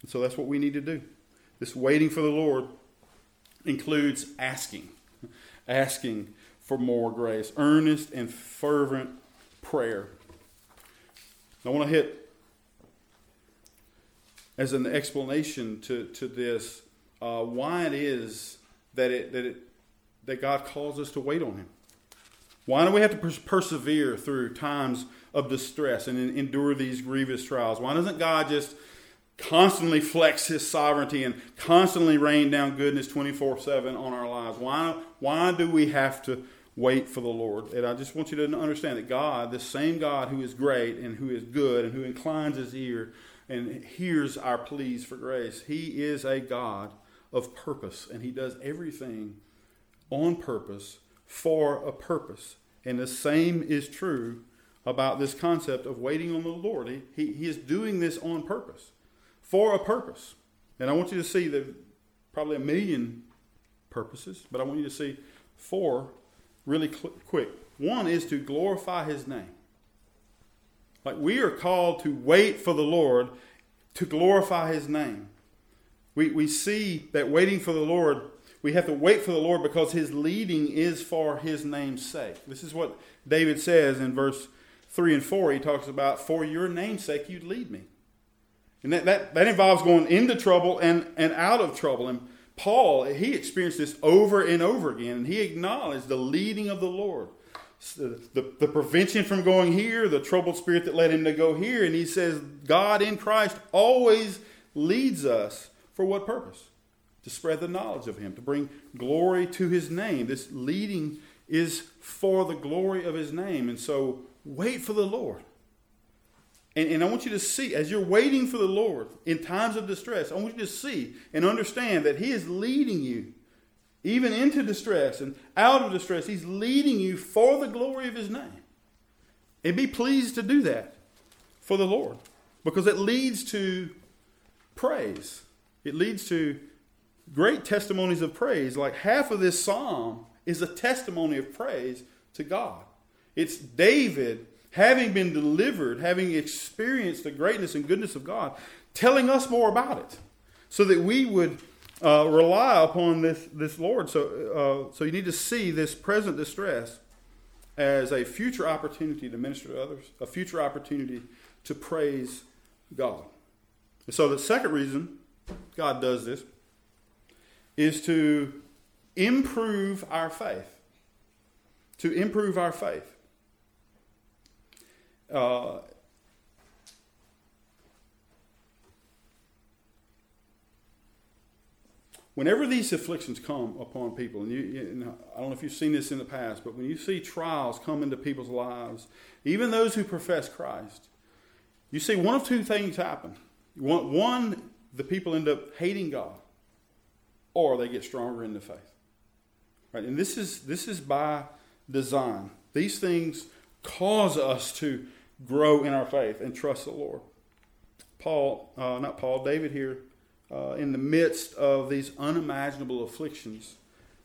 And so, that's what we need to do. This waiting for the Lord includes asking, asking for more grace, earnest and fervent prayer. I want to hit as an explanation to, to this uh, why it is that it, that it that God calls us to wait on Him. Why do we have to pers- persevere through times of distress and endure these grievous trials? Why doesn't God just constantly flex His sovereignty and constantly rain down goodness 24 7 on our lives? Why, why do we have to wait for the Lord? And I just want you to understand that God, the same God who is great and who is good and who inclines His ear and hears our pleas for grace. He is a God of purpose, and He does everything on purpose for a purpose. And the same is true about this concept of waiting on the Lord. He, he, he is doing this on purpose, for a purpose. And I want you to see that probably a million purposes, but I want you to see four really cl- quick. One is to glorify His name. Like we are called to wait for the Lord to glorify his name. We, we see that waiting for the Lord, we have to wait for the Lord because his leading is for his name's sake. This is what David says in verse 3 and 4. He talks about, For your name's sake, you'd lead me. And that, that, that involves going into trouble and, and out of trouble. And Paul, he experienced this over and over again, and he acknowledged the leading of the Lord the, the, the, prevention from going here, the troubled spirit that led him to go here. And he says, God in Christ always leads us for what purpose? To spread the knowledge of him, to bring glory to his name. This leading is for the glory of his name. And so wait for the Lord. And, and I want you to see, as you're waiting for the Lord in times of distress, I want you to see and understand that he is leading you even into distress and out of distress. He's leading you for the glory of His name. And be pleased to do that for the Lord because it leads to praise. It leads to great testimonies of praise. Like half of this psalm is a testimony of praise to God. It's David having been delivered, having experienced the greatness and goodness of God, telling us more about it so that we would uh, rely upon this, this Lord. So, uh, so you need to see this present distress as a future opportunity to minister to others, a future opportunity to praise God. And So the second reason God does this is to improve our faith. To improve our faith. Uh, whenever these afflictions come upon people, and, you, and, I don't know if you've seen this in the past, but when you see trials come into people's lives, even those who profess Christ, you see one of two things happen. One, one the people end up hating God, or they get stronger in the faith. Right? And this is this is by design. These things cause us to grow in our faith and trust the Lord. Paul, uh, not Paul, David here uh, in the midst of these unimaginable afflictions,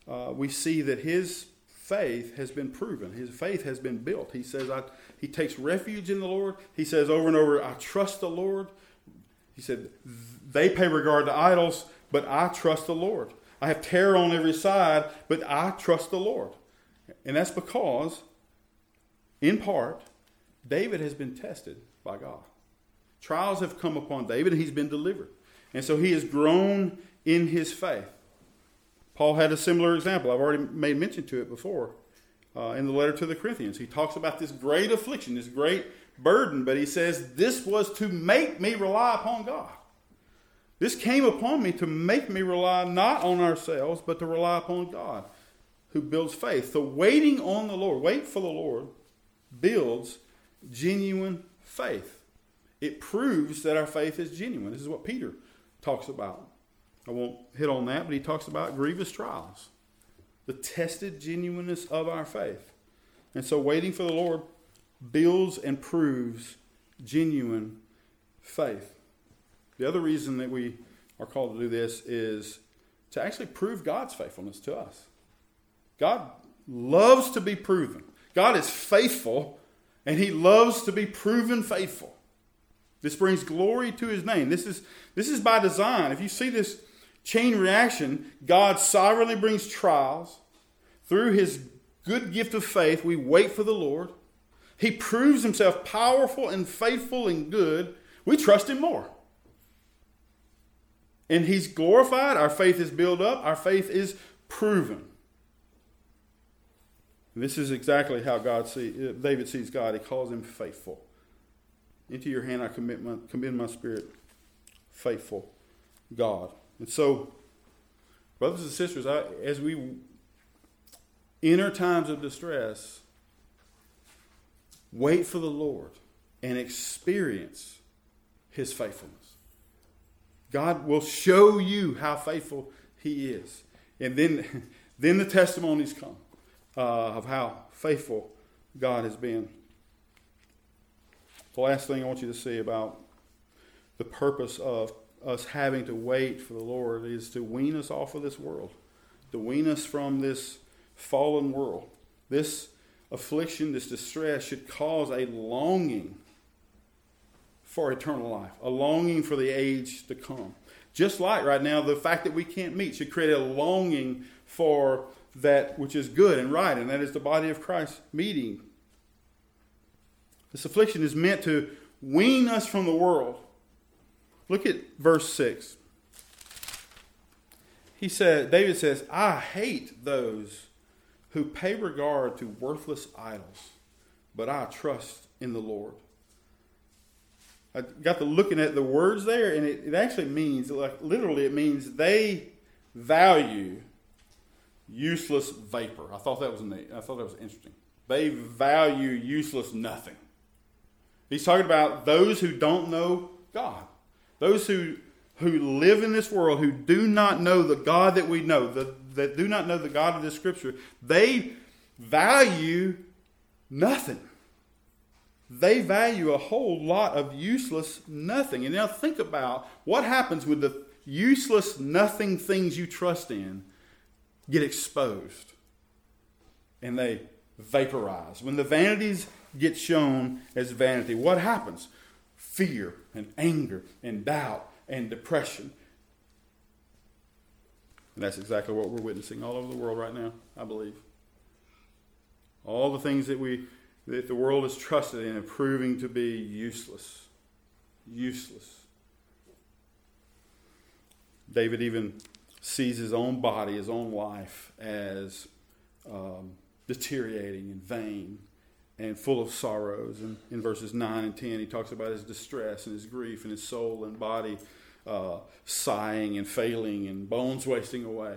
uh, we see that his faith has been proven. His faith has been built. He says, I, he takes refuge in the Lord. He says over and over, I trust the Lord. He said, they pay regard to idols, but I trust the Lord. I have terror on every side, but I trust the Lord. And that's because, in part, David has been tested by God. Trials have come upon David, and he's been delivered. And so he has grown in his faith. Paul had a similar example. I've already made mention to it before uh, in the letter to the Corinthians. He talks about this great affliction, this great burden, but he says, This was to make me rely upon God. This came upon me to make me rely not on ourselves, but to rely upon God who builds faith. So, waiting on the Lord, wait for the Lord, builds genuine faith. It proves that our faith is genuine. This is what Peter talks about. I won't hit on that, but he talks about grievous trials, the tested genuineness of our faith. And so, waiting for the Lord builds and proves genuine faith. The other reason that we are called to do this is to actually prove God's faithfulness to us. God loves to be proven. God is faithful, and He loves to be proven faithful. This brings glory to his name. This is, this is by design. If you see this chain reaction, God sovereignly brings trials. Through his good gift of faith, we wait for the Lord. He proves himself powerful and faithful and good. We trust him more. And he's glorified. Our faith is built up. Our faith is proven. And this is exactly how God see, David sees God. He calls him faithful. Into your hand I commit my, commit my spirit, faithful God. And so, brothers and sisters, I, as we enter times of distress, wait for the Lord and experience his faithfulness. God will show you how faithful he is. And then, then the testimonies come uh, of how faithful God has been. The last thing I want you to see about the purpose of us having to wait for the Lord is to wean us off of this world, to wean us from this fallen world. This affliction, this distress should cause a longing for eternal life, a longing for the age to come. Just like right now, the fact that we can't meet should create a longing for that which is good and right, and that is the body of Christ meeting this affliction is meant to wean us from the world. Look at verse 6. He said, David says, I hate those who pay regard to worthless idols, but I trust in the Lord. I got to looking at the words there, and it, it actually means, like literally, it means they value useless vapor. I thought that was neat. I thought that was interesting. They value useless nothing. He's talking about those who don't know God, those who who live in this world who do not know the God that we know, the, that do not know the God of this Scripture. They value nothing. They value a whole lot of useless nothing. And now think about what happens with the useless nothing things you trust in get exposed and they vaporize. When the vanities get shown as vanity, what happens? Fear and anger and doubt and depression. And that's exactly what we're witnessing all over the world right now, I believe. All the things that we that the world is trusted in are proving to be useless. Useless. David even sees his own body, his own life, as um, deteriorating and vain and full of sorrows. And in verses 9 and 10, he talks about his distress and his grief and his soul and body uh, sighing and failing and bones wasting away.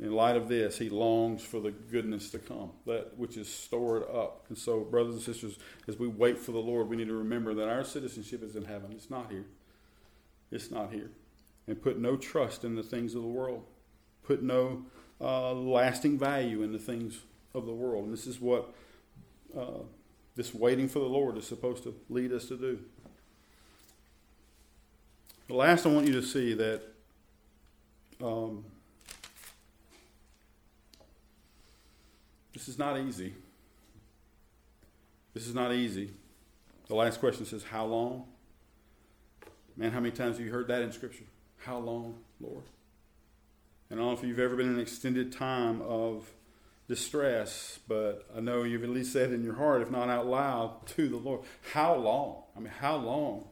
In light of this, he longs for the goodness to come, that which is stored up. And so, brothers and sisters, as we wait for the Lord, we need to remember that our citizenship is in heaven. It's not here. It's not here. And put no trust in the things of the world. Put no uh, lasting value in the things of the world. And this is what uh, this waiting for the Lord is supposed to lead us to do. The last, I want you to see that um, this is not easy. This is not easy. The last question says, How long? Man, how many times have you heard that in Scripture? How long, Lord? And I don't know if you've ever been in an extended time of distress, but I know you've at least said in your heart, if not out loud, to the Lord, how long? I mean, how long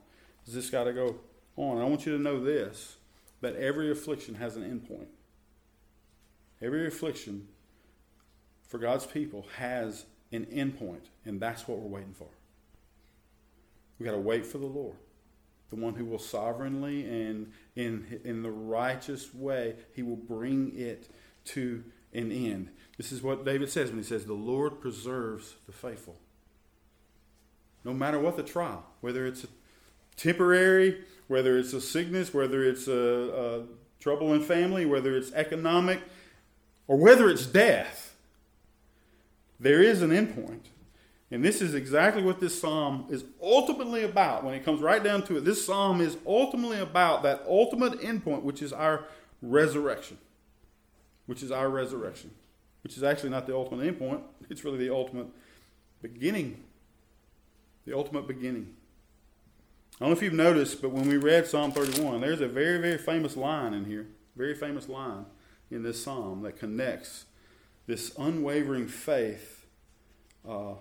does this got to go on? I want you to know this that every affliction has an end point. Every affliction for God's people has an end point, and that's what we're waiting for. We've got to wait for the Lord, the one who will sovereignly and in, in the righteous way, he will bring it to an end. This is what David says when he says, The Lord preserves the faithful. No matter what the trial, whether it's a temporary, whether it's a sickness, whether it's a, a trouble in family, whether it's economic, or whether it's death, there is an endpoint. And this is exactly what this psalm is ultimately about. When it comes right down to it, this psalm is ultimately about that ultimate endpoint, which is our resurrection which is our resurrection, which is actually not the ultimate endpoint. It's really the ultimate beginning. The ultimate beginning. I don't know if you've noticed, but when we read Psalm 31, there's a very, very famous line in here, very famous line in this psalm that connects this unwavering faith, uh,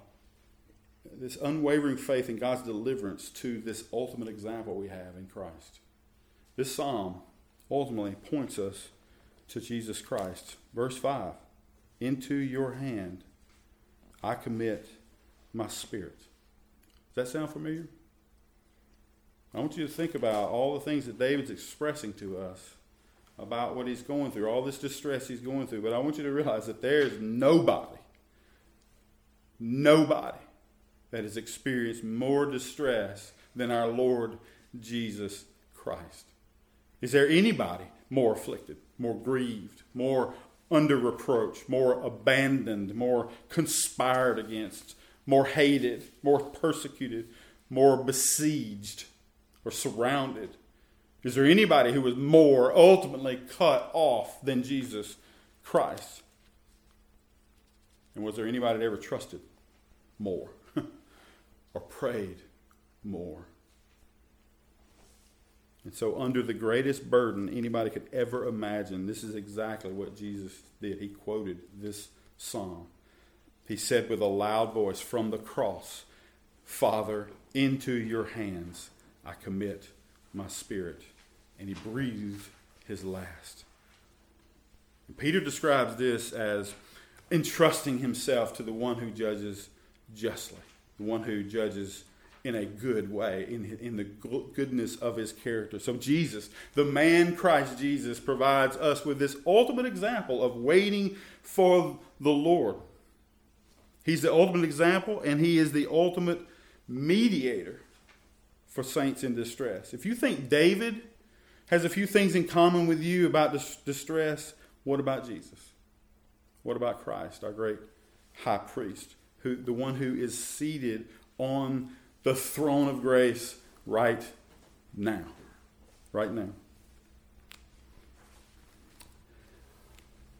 this unwavering faith in God's deliverance to this ultimate example we have in Christ. This psalm ultimately points us to Jesus Christ. Verse 5 Into your hand I commit my spirit. Does that sound familiar? I want you to think about all the things that David's expressing to us about what he's going through, all this distress he's going through. But I want you to realize that there is nobody, nobody that has experienced more distress than our Lord Jesus Christ. Is there anybody more afflicted, more grieved, more under reproach, more abandoned, more conspired against, more hated, more persecuted, more besieged or surrounded? Is there anybody who was more ultimately cut off than Jesus Christ? And was there anybody that ever trusted more or prayed more? And so, under the greatest burden anybody could ever imagine, this is exactly what Jesus did. He quoted this psalm. He said with a loud voice from the cross, Father, into your hands I commit my spirit. And he breathed his last. And Peter describes this as entrusting himself to the one who judges justly, the one who judges in a good way, in, in the goodness of his character. So, Jesus, the man Christ Jesus, provides us with this ultimate example of waiting for the Lord. He's the ultimate example, and he is the ultimate mediator for saints in distress. If you think David has a few things in common with you about distress, what about Jesus? What about Christ, our great high priest, who the one who is seated on the throne of grace right now. Right now.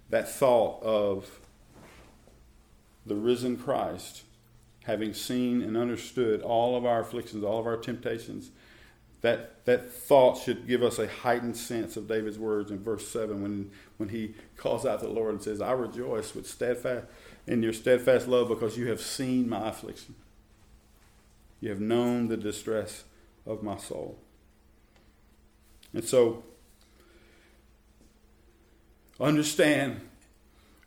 That thought of the risen Christ having seen and understood all of our afflictions, all of our temptations, that, that thought should give us a heightened sense of David's words in verse 7 when, when he calls out to the Lord and says, I rejoice with steadfast in your steadfast love because you have seen my affliction. You have known the distress of my soul. And so, understand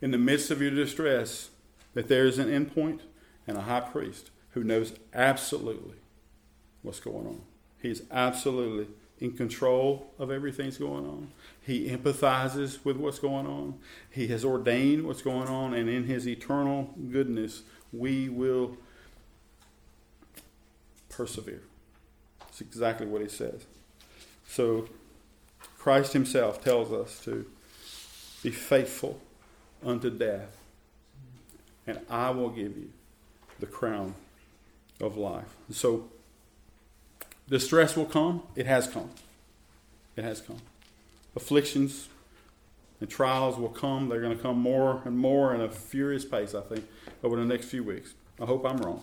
in the midst of your distress that there is an endpoint, and a high priest who knows absolutely what's going on. He's absolutely in control of everything that's going on. He empathizes with what's going on. He has ordained what's going on, and in His eternal goodness, we will persevere. That's exactly what He says. So, Christ Himself tells us to be faithful unto death, and I will give you the crown of life. So, distress will come. It has come. It has come. Afflictions and trials will come. They're going to come more and more in a furious pace, I think, over the next few weeks. I hope I'm wrong.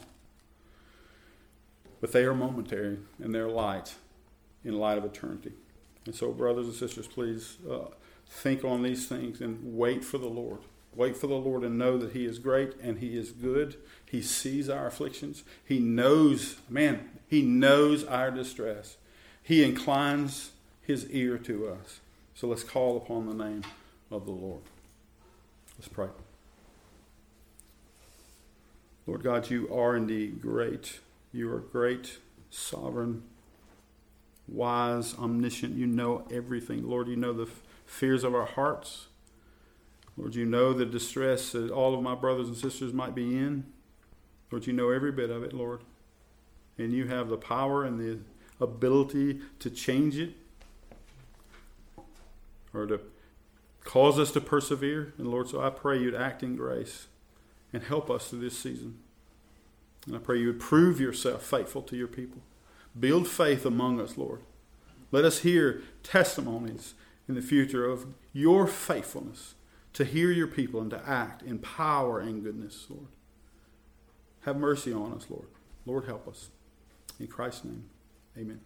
But they are momentary and they're light in light of eternity. And so, brothers and sisters, please uh, think on these things and wait for the Lord. Wait for the Lord and know that He is great and He is good. He sees our afflictions. He knows, man, He knows our distress. He inclines His ear to us. So let's call upon the name of the Lord. Let's pray. Lord God, you are indeed great. You are great, sovereign, wise, omniscient. You know everything. Lord, you know the fears of our hearts. Lord, you know the distress that all of my brothers and sisters might be in. Lord, you know every bit of it, Lord. And you have the power and the ability to change it or to cause us to persevere. And Lord, so I pray you'd act in grace and help us through this season. And I pray you would prove yourself faithful to your people. Build faith among us, Lord. Let us hear testimonies in the future of your faithfulness to hear your people and to act in power and goodness, Lord. Have mercy on us, Lord. Lord, help us. In Christ's name, amen.